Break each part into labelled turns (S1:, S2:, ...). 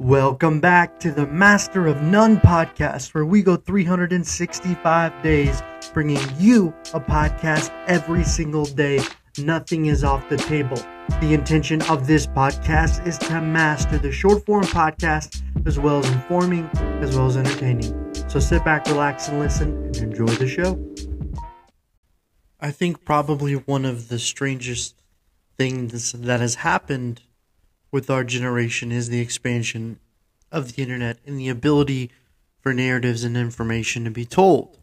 S1: Welcome back to the Master of None podcast, where we go 365 days bringing you a podcast every single day. Nothing is off the table. The intention of this podcast is to master the short form podcast as well as informing, as well as entertaining. So sit back, relax, and listen and enjoy the show. I think probably one of the strangest things that has happened with our generation is the expansion of the internet and the ability for narratives and information to be told.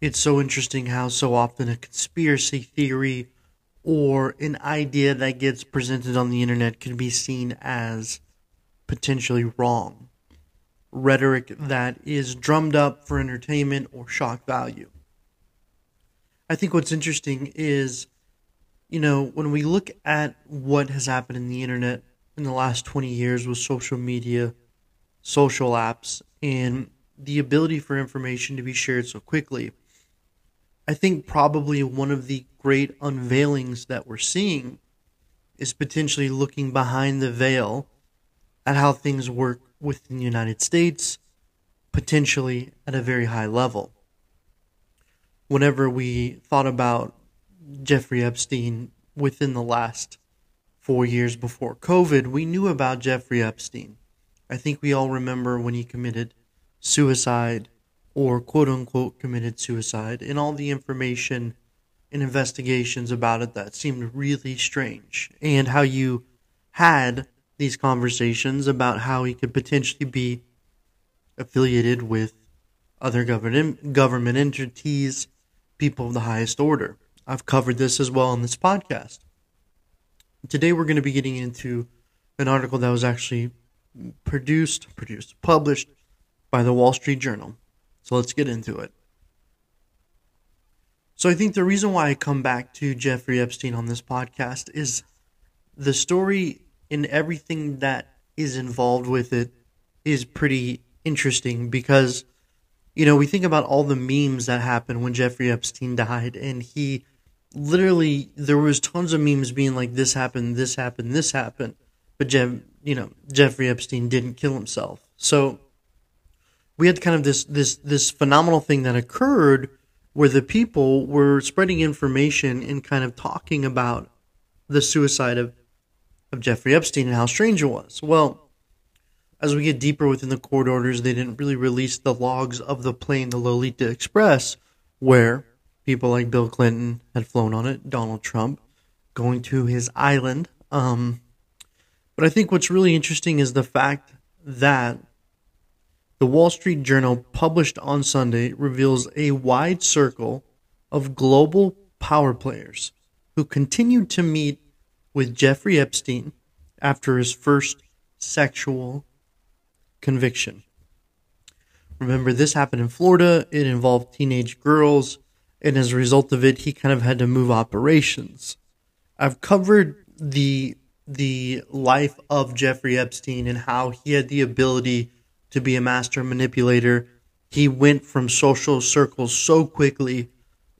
S1: It's so interesting how so often a conspiracy theory or an idea that gets presented on the internet can be seen as potentially wrong. Rhetoric that is drummed up for entertainment or shock value. I think what's interesting is, you know, when we look at what has happened in the internet in the last 20 years with social media, social apps, and the ability for information to be shared so quickly. I think probably one of the great unveilings that we're seeing is potentially looking behind the veil at how things work within the United States, potentially at a very high level. Whenever we thought about Jeffrey Epstein within the last four years before COVID, we knew about Jeffrey Epstein. I think we all remember when he committed suicide or quote unquote committed suicide and all the information and investigations about it that seemed really strange and how you had these conversations about how he could potentially be affiliated with other government government entities, people of the highest order. I've covered this as well on this podcast. Today we're going to be getting into an article that was actually produced, produced, published by the Wall Street Journal. So let's get into it. So I think the reason why I come back to Jeffrey Epstein on this podcast is the story and everything that is involved with it is pretty interesting because you know we think about all the memes that happened when Jeffrey Epstein died and he literally there was tons of memes being like this happened, this happened, this happened, but Jeff, you know, Jeffrey Epstein didn't kill himself. So we had kind of this this this phenomenal thing that occurred where the people were spreading information and kind of talking about the suicide of of Jeffrey Epstein and how strange it was. Well, as we get deeper within the court orders, they didn't really release the logs of the plane, the Lolita Express, where people like Bill Clinton had flown on it, Donald Trump going to his island. Um, but I think what's really interesting is the fact that the Wall Street Journal, published on Sunday, reveals a wide circle of global power players who continued to meet with Jeffrey Epstein after his first sexual conviction. Remember, this happened in Florida. It involved teenage girls and as a result of it, he kind of had to move operations. I've covered the the life of Jeffrey Epstein and how he had the ability to be a master manipulator. He went from social circles so quickly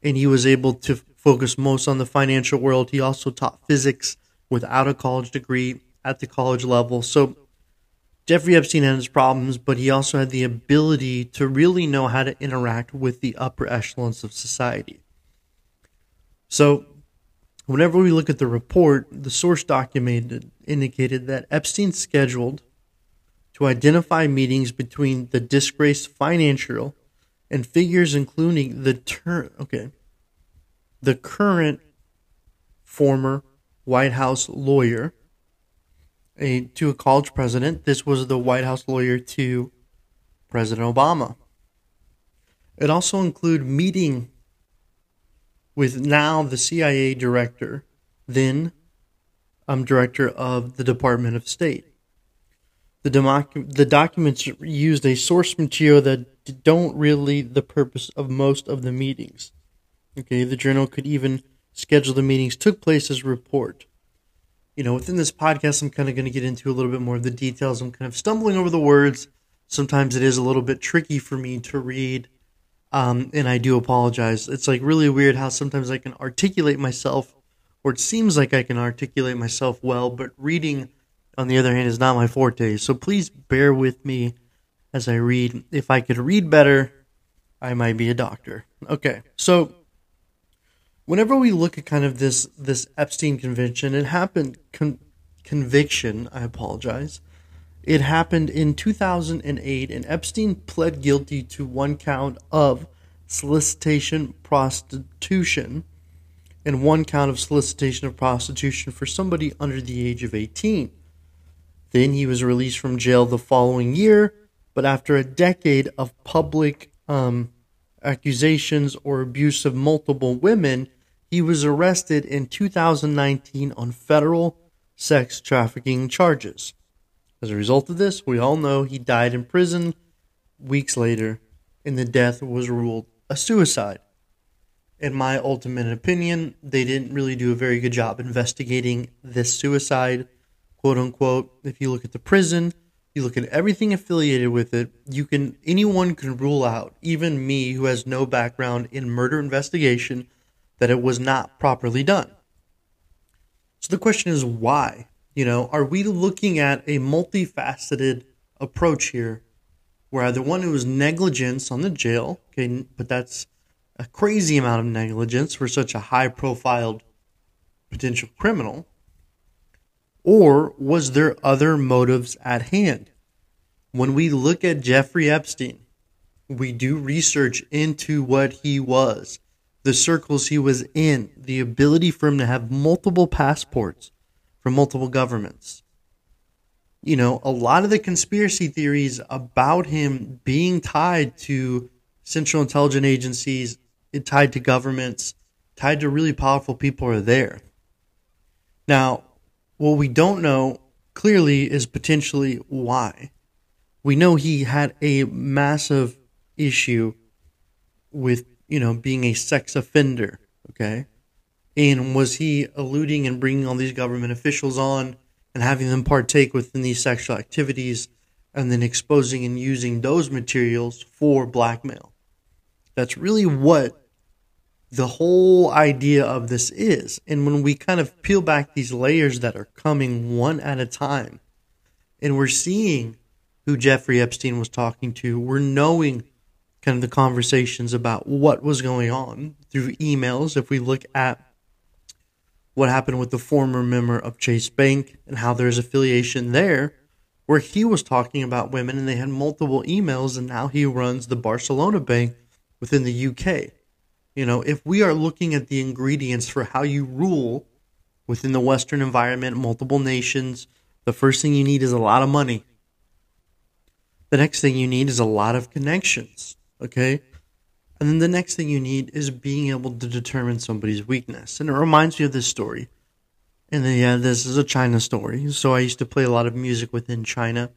S1: and he was able to focus most on the financial world. He also taught physics without a college degree at the college level. So Jeffrey Epstein had his problems, but he also had the ability to really know how to interact with the upper echelons of society. So, whenever we look at the report, the source documented indicated that Epstein scheduled to identify meetings between the disgraced financial and figures including the ter- okay the current former White House lawyer a to a college president. This was the White House lawyer to President Obama. It also included meeting with now the CIA director, then um, director of the Department of State. The, docu- the documents used a source material that don't really the purpose of most of the meetings. Okay, the journal could even schedule the meetings took place as report you know, within this podcast, I'm kind of going to get into a little bit more of the details. I'm kind of stumbling over the words. Sometimes it is a little bit tricky for me to read, um, and I do apologize. It's like really weird how sometimes I can articulate myself, or it seems like I can articulate myself well, but reading on the other hand, is not my forte. So please bear with me as I read. If I could read better, I might be a doctor. Okay, so whenever we look at kind of this this Epstein convention, it happened con- conviction. I apologize. It happened in 2008, and Epstein pled guilty to one count of solicitation prostitution and one count of solicitation of prostitution for somebody under the age of 18. Then he was released from jail the following year, but after a decade of public um, accusations or abuse of multiple women, he was arrested in 2019 on federal sex trafficking charges. As a result of this, we all know he died in prison weeks later, and the death was ruled a suicide. In my ultimate opinion, they didn't really do a very good job investigating this suicide, quote unquote. If you look at the prison, you look at everything affiliated with it, you can anyone can rule out, even me who has no background in murder investigation, that it was not properly done. So the question is why? You know, are we looking at a multifaceted approach here where the one who was negligence on the jail, okay, but that's a crazy amount of negligence for such a high profiled potential criminal? Or was there other motives at hand? When we look at Jeffrey Epstein, we do research into what he was, the circles he was in, the ability for him to have multiple passports from multiple governments. You know, a lot of the conspiracy theories about him being tied to central intelligence agencies, tied to governments, tied to really powerful people are there. Now, what we don't know clearly is potentially why. We know he had a massive issue with, you know, being a sex offender, okay? And was he alluding and bringing all these government officials on and having them partake within these sexual activities and then exposing and using those materials for blackmail? That's really what the whole idea of this is. And when we kind of peel back these layers that are coming one at a time, and we're seeing who Jeffrey Epstein was talking to, we're knowing kind of the conversations about what was going on through emails. If we look at what happened with the former member of Chase Bank and how there's affiliation there, where he was talking about women and they had multiple emails, and now he runs the Barcelona Bank within the UK. You know, if we are looking at the ingredients for how you rule within the Western environment, multiple nations, the first thing you need is a lot of money. The next thing you need is a lot of connections. Okay. And then the next thing you need is being able to determine somebody's weakness. And it reminds me of this story. And then, yeah, this is a China story. So I used to play a lot of music within China.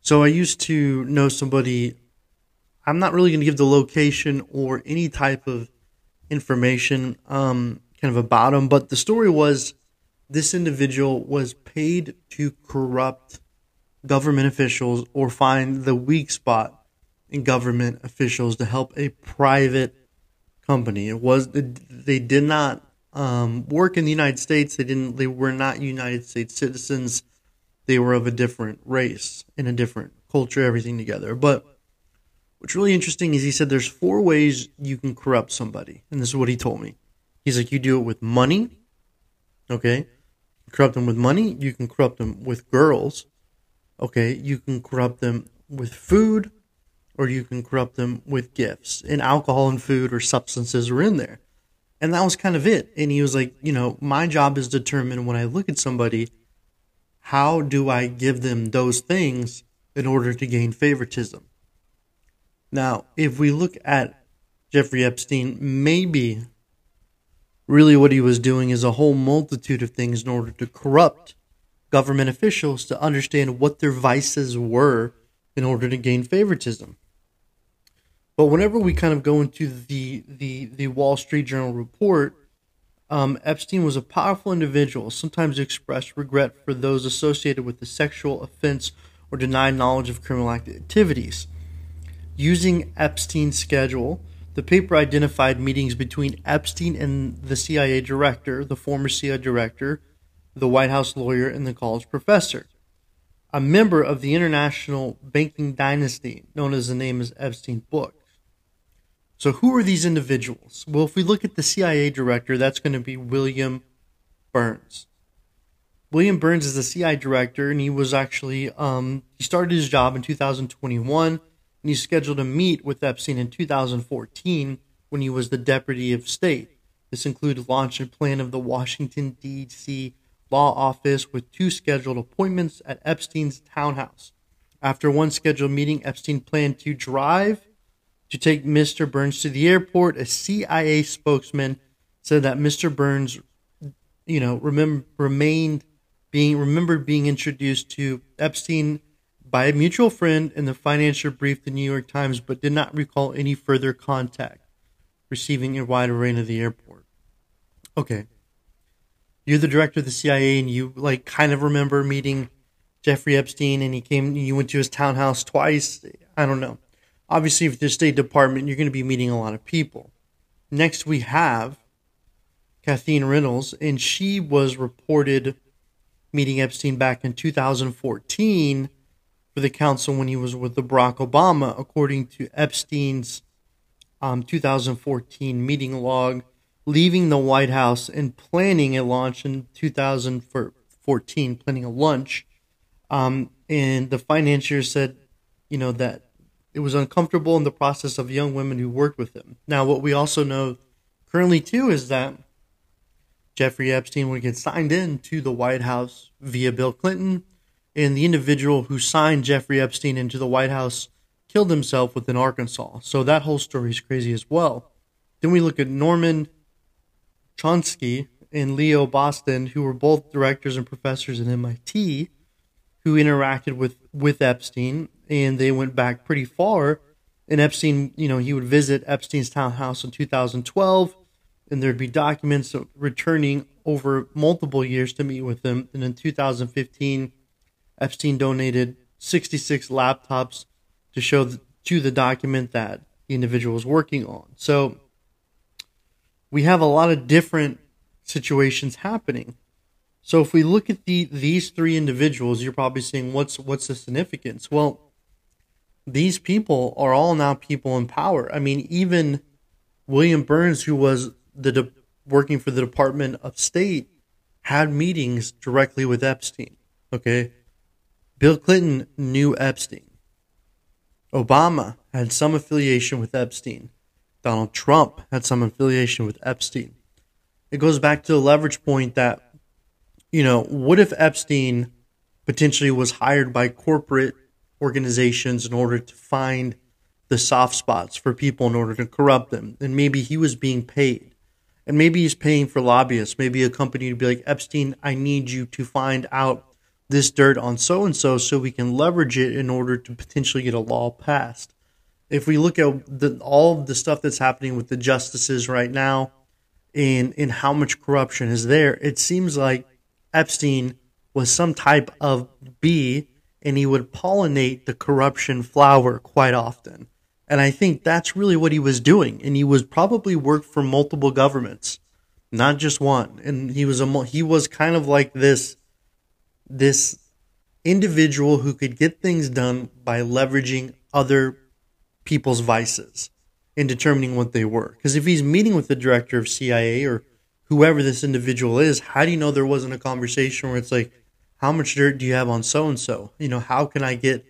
S1: So I used to know somebody. I'm not really going to give the location or any type of information um, kind of about him, but the story was this individual was paid to corrupt government officials or find the weak spot in government officials to help a private company. It was they did not um, work in the United States. They didn't. They were not United States citizens. They were of a different race and a different culture. Everything together. But what's really interesting is he said there's four ways you can corrupt somebody, and this is what he told me. He's like, you do it with money. Okay, you corrupt them with money. You can corrupt them with girls. Okay, you can corrupt them with food or you can corrupt them with gifts. And alcohol and food or substances are in there. And that was kind of it. And he was like, you know, my job is determined when I look at somebody, how do I give them those things in order to gain favoritism? Now, if we look at Jeffrey Epstein, maybe really what he was doing is a whole multitude of things in order to corrupt government officials to understand what their vices were in order to gain favoritism. But whenever we kind of go into the the the Wall Street Journal report, um, Epstein was a powerful individual. Sometimes expressed regret for those associated with the sexual offense or denied knowledge of criminal activities. Using Epstein's schedule, the paper identified meetings between Epstein and the CIA director, the former CIA director, the White House lawyer, and the college professor. A member of the international banking dynasty known as the name is Epstein Book. So, who are these individuals? Well, if we look at the CIA director, that's going to be William Burns. William Burns is the CIA director, and he was actually um, he started his job in 2021, and he's scheduled to meet with Epstein in 2014 when he was the Deputy of State. This included launch and plan of the Washington D.C. law office with two scheduled appointments at Epstein's townhouse. After one scheduled meeting, Epstein planned to drive to take Mr. Burns to the airport. A CIA spokesman said that Mr. Burns, you know, remained being remembered being introduced to Epstein by a mutual friend in the financial brief the New York Times, but did not recall any further contact receiving a wide array of the airport. Okay. You're the director of the CIA and you like kind of remember meeting Jeffrey Epstein and he came you went to his townhouse twice. I don't know. Obviously, if the State Department, you're going to be meeting a lot of people. Next, we have Kathleen Reynolds, and she was reported meeting Epstein back in 2014 for the council when he was with the Barack Obama, according to Epstein's um, 2014 meeting log, leaving the White House and planning a launch in 2014, planning a lunch. Um, and the financier said, you know, that it was uncomfortable in the process of young women who worked with him. Now, what we also know currently, too, is that Jeffrey Epstein would get signed in to the White House via Bill Clinton, and the individual who signed Jeffrey Epstein into the White House killed himself within Arkansas. So that whole story is crazy as well. Then we look at Noam Chomsky and Leo Boston, who were both directors and professors at MIT, who interacted with, with Epstein and they went back pretty far. And Epstein, you know, he would visit Epstein's townhouse in 2012, and there'd be documents returning over multiple years to meet with him. And in 2015, Epstein donated 66 laptops to show the, to the document that the individual was working on. So we have a lot of different situations happening. So if we look at the these three individuals, you're probably saying, what's what's the significance? Well, these people are all now people in power. I mean, even William Burns, who was the de- working for the Department of State, had meetings directly with Epstein. Okay, Bill Clinton knew Epstein. Obama had some affiliation with Epstein. Donald Trump had some affiliation with Epstein. It goes back to the leverage point that, you know, what if Epstein potentially was hired by corporate organizations in order to find the soft spots for people in order to corrupt them. And maybe he was being paid. And maybe he's paying for lobbyists. Maybe a company to be like, Epstein, I need you to find out this dirt on so and so so we can leverage it in order to potentially get a law passed. If we look at the, all of the stuff that's happening with the justices right now and, and how much corruption is there, it seems like Epstein was some type of bee and he would pollinate the corruption flower quite often. And I think that's really what he was doing. And he was probably worked for multiple governments, not just one. And he was a he was kind of like this this individual who could get things done by leveraging other people's vices and determining what they were. Because if he's meeting with the director of CIA or whoever this individual is, how do you know there wasn't a conversation where it's like, how much dirt do you have on so and so? You know, how can I get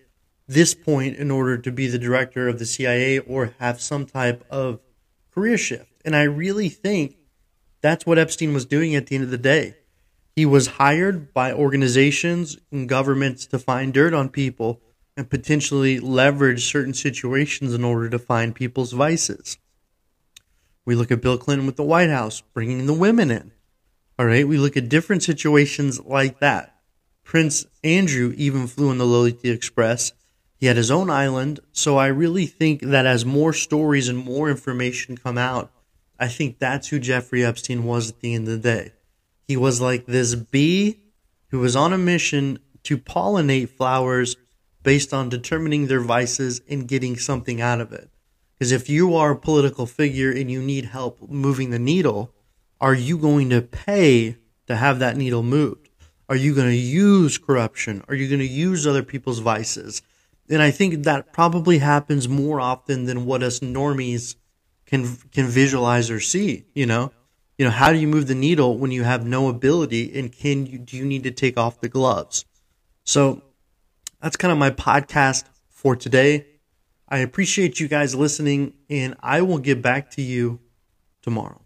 S1: this point in order to be the director of the CIA or have some type of career shift? And I really think that's what Epstein was doing at the end of the day. He was hired by organizations and governments to find dirt on people and potentially leverage certain situations in order to find people's vices. We look at Bill Clinton with the White House, bringing the women in. All right, we look at different situations like that. Prince Andrew even flew in the Lolita Express. He had his own island, so I really think that as more stories and more information come out, I think that's who Jeffrey Epstein was at the end of the day. He was like this bee who was on a mission to pollinate flowers based on determining their vices and getting something out of it. Because if you are a political figure and you need help moving the needle, are you going to pay to have that needle moved? Are you going to use corruption? Are you going to use other people's vices? And I think that probably happens more often than what us normies can can visualize or see, you know? You know, how do you move the needle when you have no ability and can you do you need to take off the gloves? So that's kind of my podcast for today. I appreciate you guys listening and I will get back to you tomorrow.